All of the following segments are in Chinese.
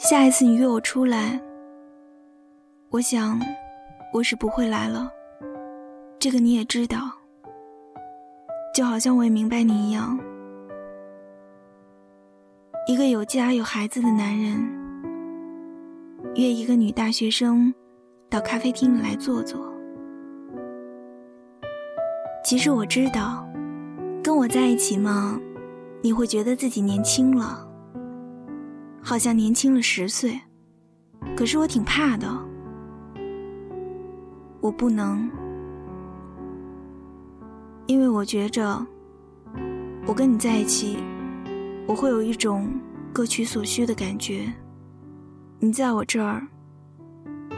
下一次你约我出来，我想我是不会来了。这个你也知道，就好像我也明白你一样。一个有家有孩子的男人，约一个女大学生到咖啡厅里来坐坐。其实我知道，跟我在一起嘛，你会觉得自己年轻了，好像年轻了十岁。可是我挺怕的，我不能。因为我觉着，我跟你在一起，我会有一种各取所需的感觉。你在我这儿，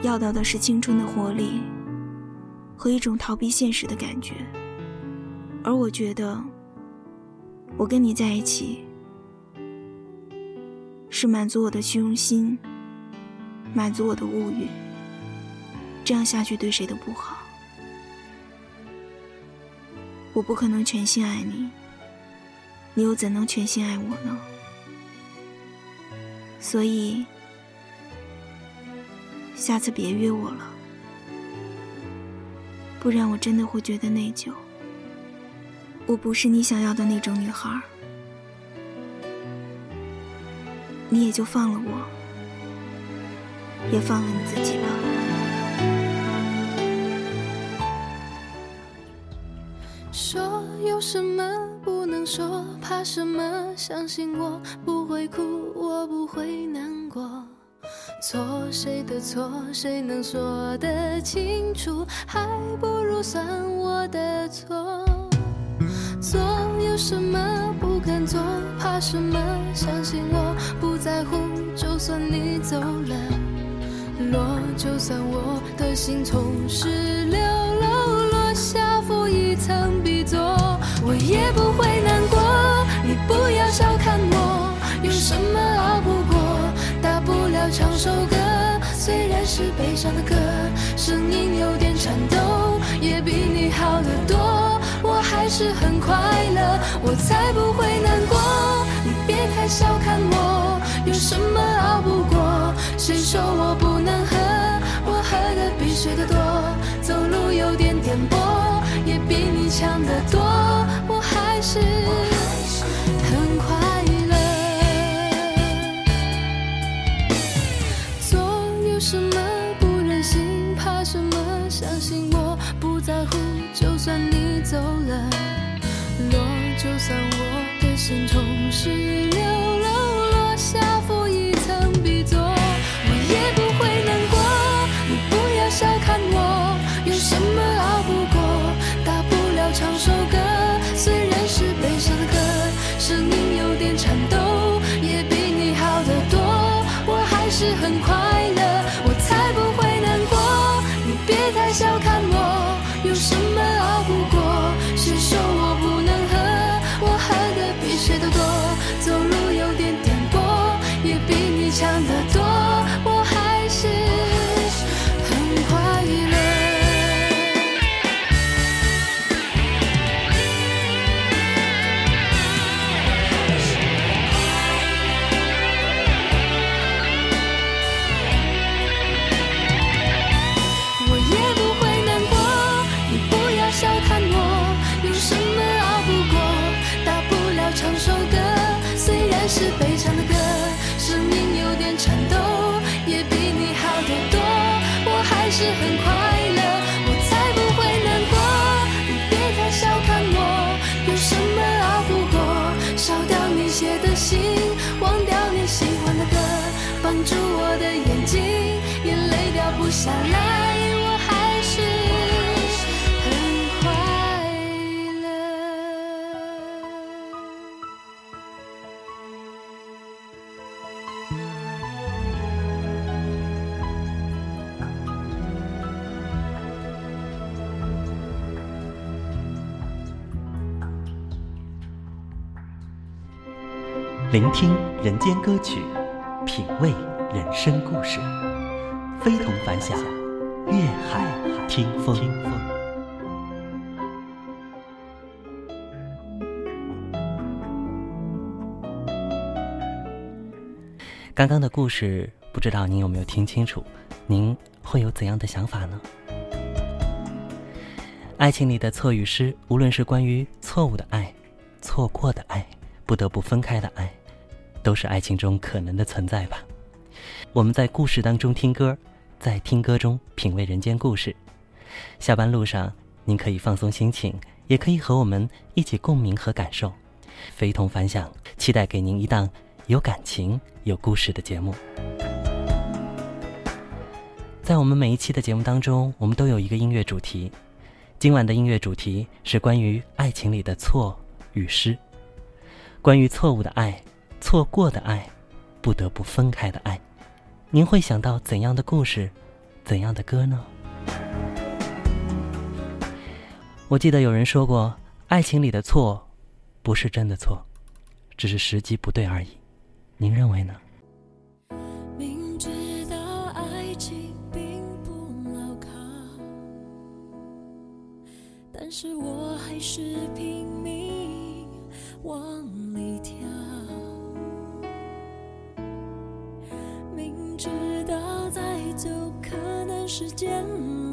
要到的是青春的活力和一种逃避现实的感觉，而我觉得，我跟你在一起，是满足我的虚荣心，满足我的物欲。这样下去对谁都不好。我不可能全心爱你，你又怎能全心爱我呢？所以，下次别约我了，不然我真的会觉得内疚。我不是你想要的那种女孩，你也就放了我，也放了你自己吧。说有什么不能说？怕什么？相信我不会哭，我不会难过。错谁的错？谁能说得清楚？还不如算我的错。做有什么不敢做？怕什么？相信我不在乎，就算你走了，落就算我的心从十六楼落下，负一层 B 座。我也不会难过，你不要小看我，有什么熬不过？大不了唱首歌，虽然是悲伤的歌，声音有点颤抖，也比你好得多。我还是很快乐，我才不会难过。你别太小看，谁说我不能喝？我喝的比谁的多，走路有点颠簸。也比你强得多，我还是很快乐。做有什么不忍心，怕什么？相信我不在乎，就算你走了，落就算我的心从十六很快聆听人间歌曲，品味人生故事。非同凡响，粤海听风。刚刚的故事，不知道您有没有听清楚？您会有怎样的想法呢？爱情里的错与失，无论是关于错误的爱、错过的爱、不得不分开的爱，都是爱情中可能的存在吧。我们在故事当中听歌，在听歌中品味人间故事。下班路上，您可以放松心情，也可以和我们一起共鸣和感受，非同凡响。期待给您一档。有感情、有故事的节目，在我们每一期的节目当中，我们都有一个音乐主题。今晚的音乐主题是关于爱情里的错与失，关于错误的爱、错过的爱、不得不分开的爱。您会想到怎样的故事、怎样的歌呢？我记得有人说过，爱情里的错不是真的错，只是时机不对而已。您认为呢？明知道爱情并不牢靠，但是我还是拼命往知道再走可能是煎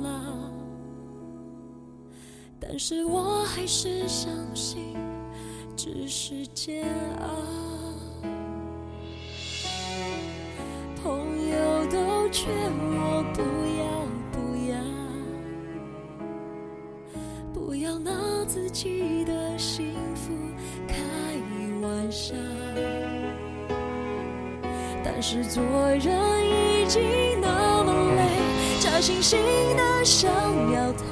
熬，但是我还是相信只是煎熬。朋友都劝我是做人已经那么累，假惺惺的想要他，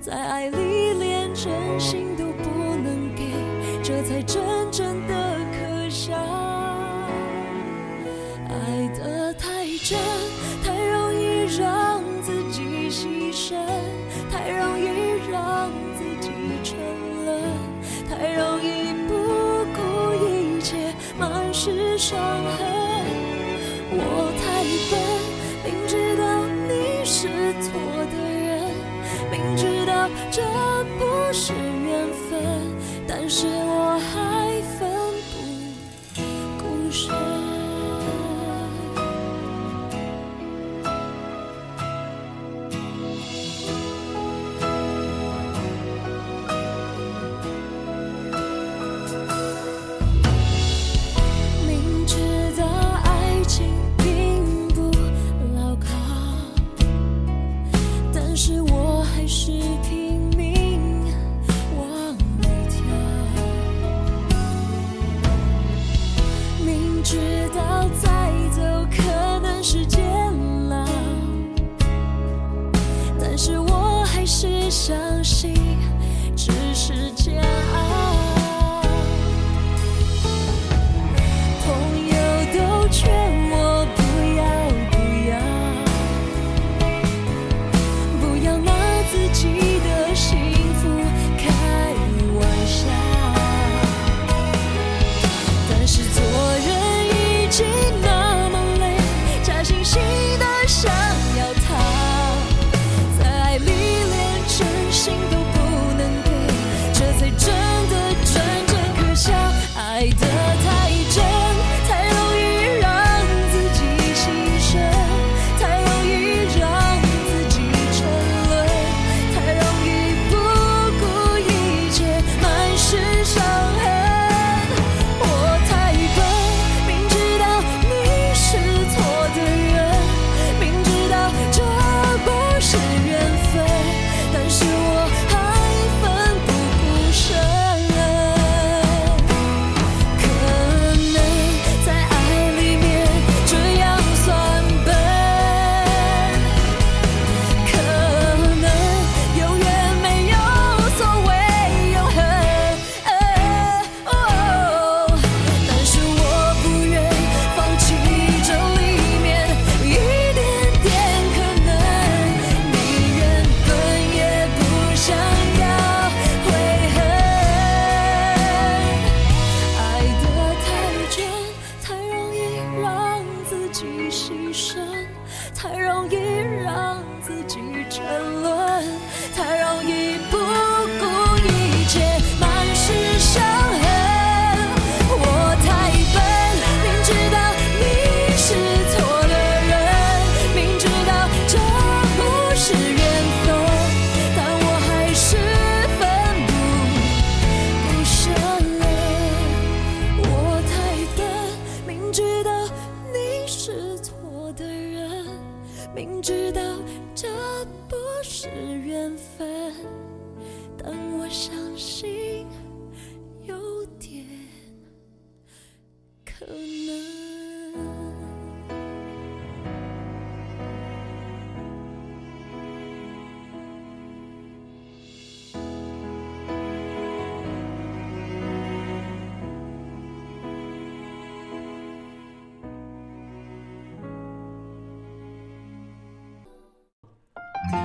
在爱里连真心都不能给，这才真正的知道再走可能是监牢，但是我还是相信只是假。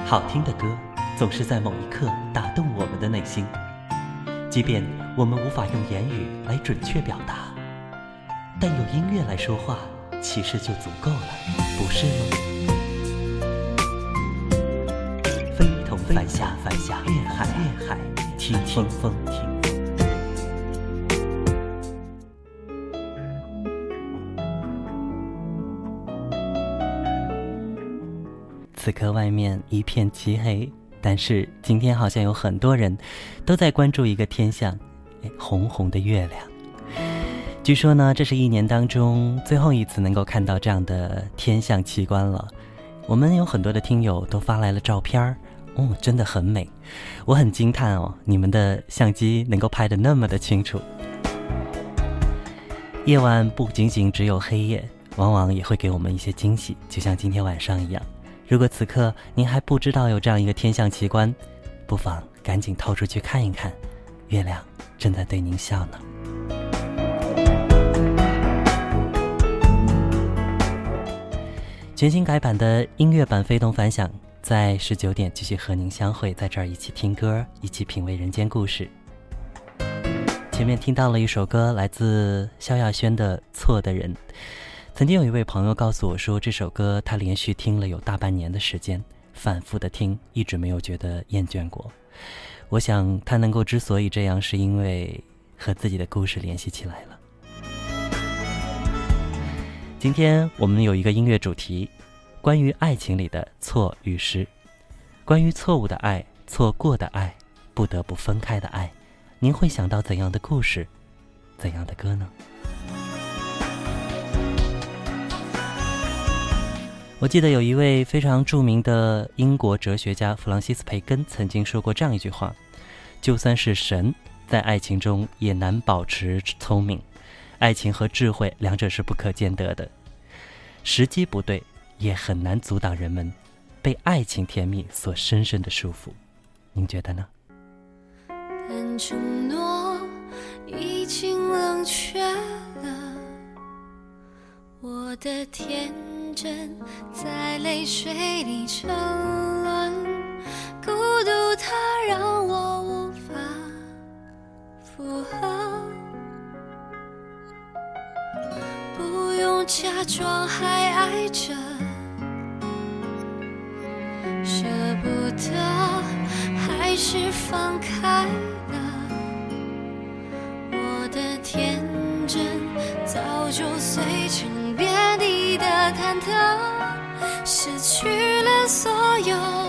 好听的歌总是在某一刻打动我们的内心，即便我们无法用言语来准确表达，但用音乐来说话，其实就足够了，不是吗？非同凡响，凡响，粤海，粤海，听听。风，此刻外面一片漆黑，但是今天好像有很多人都在关注一个天象，红红的月亮。据说呢，这是一年当中最后一次能够看到这样的天象奇观了。我们有很多的听友都发来了照片儿，哦，真的很美，我很惊叹哦，你们的相机能够拍得那么的清楚。夜晚不仅仅只有黑夜，往往也会给我们一些惊喜，就像今天晚上一样。如果此刻您还不知道有这样一个天象奇观，不妨赶紧掏出去看一看，月亮正在对您笑呢。全新改版的音乐版《非动凡响》在十九点继续和您相会，在这儿一起听歌，一起品味人间故事。前面听到了一首歌，来自萧亚轩的《错的人》。曾经有一位朋友告诉我说，这首歌他连续听了有大半年的时间，反复的听，一直没有觉得厌倦过。我想他能够之所以这样，是因为和自己的故事联系起来了。今天我们有一个音乐主题，关于爱情里的错与失，关于错误的爱、错过的爱、不得不分开的爱，您会想到怎样的故事，怎样的歌呢？我记得有一位非常著名的英国哲学家弗朗西斯·培根曾经说过这样一句话：“就算是神，在爱情中也难保持聪明。爱情和智慧两者是不可兼得的。时机不对，也很难阻挡人们被爱情甜蜜所深深的束缚。您觉得呢？”承诺已经冷却了，我的天。真在泪水里沉沦，孤独它让我无法负荷，不用假装还爱着，舍不得还是放开了，我的天真早就碎成。失去了所有。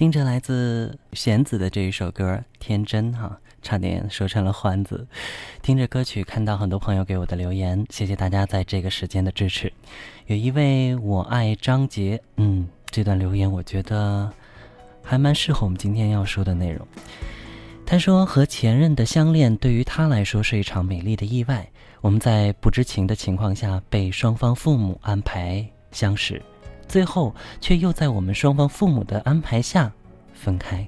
听着来自弦子的这一首歌《天真》哈，差点说成了欢子。听着歌曲，看到很多朋友给我的留言，谢谢大家在这个时间的支持。有一位我爱张杰，嗯，这段留言我觉得还蛮适合我们今天要说的内容。他说和前任的相恋对于他来说是一场美丽的意外，我们在不知情的情况下被双方父母安排相识。最后，却又在我们双方父母的安排下分开。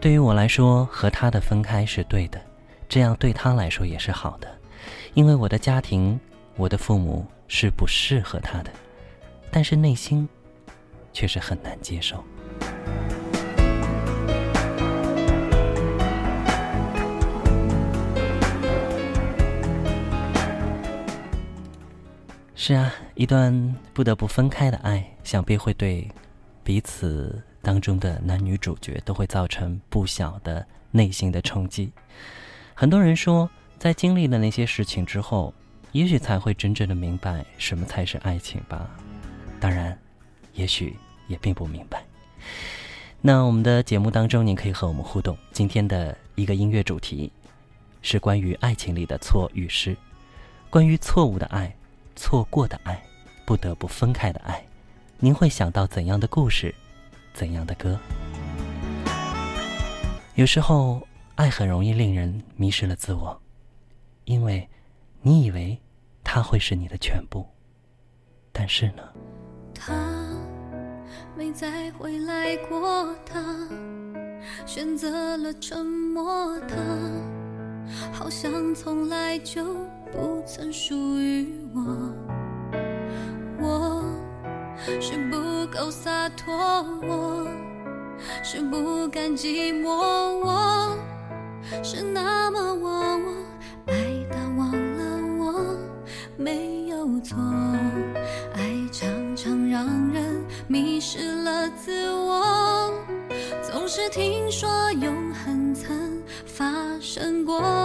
对于我来说，和他的分开是对的，这样对他来说也是好的，因为我的家庭，我的父母是不适合他的，但是内心却是很难接受。是啊，一段不得不分开的爱，想必会对彼此当中的男女主角都会造成不小的内心的冲击。很多人说，在经历了那些事情之后，也许才会真正的明白什么才是爱情吧。当然，也许也并不明白。那我们的节目当中，您可以和我们互动。今天的一个音乐主题是关于爱情里的错与失，关于错误的爱。错过的爱，不得不分开的爱，您会想到怎样的故事，怎样的歌？有时候，爱很容易令人迷失了自我，因为，你以为他会是你的全部，但是呢？他没再回来过，他选择了沉默，他好像从来就。不曾属于我，我是不够洒脱，我是不甘寂寞，我是那么忘我，爱到忘了我，没有错。爱常常让人迷失了自我，总是听说永恒曾发生过。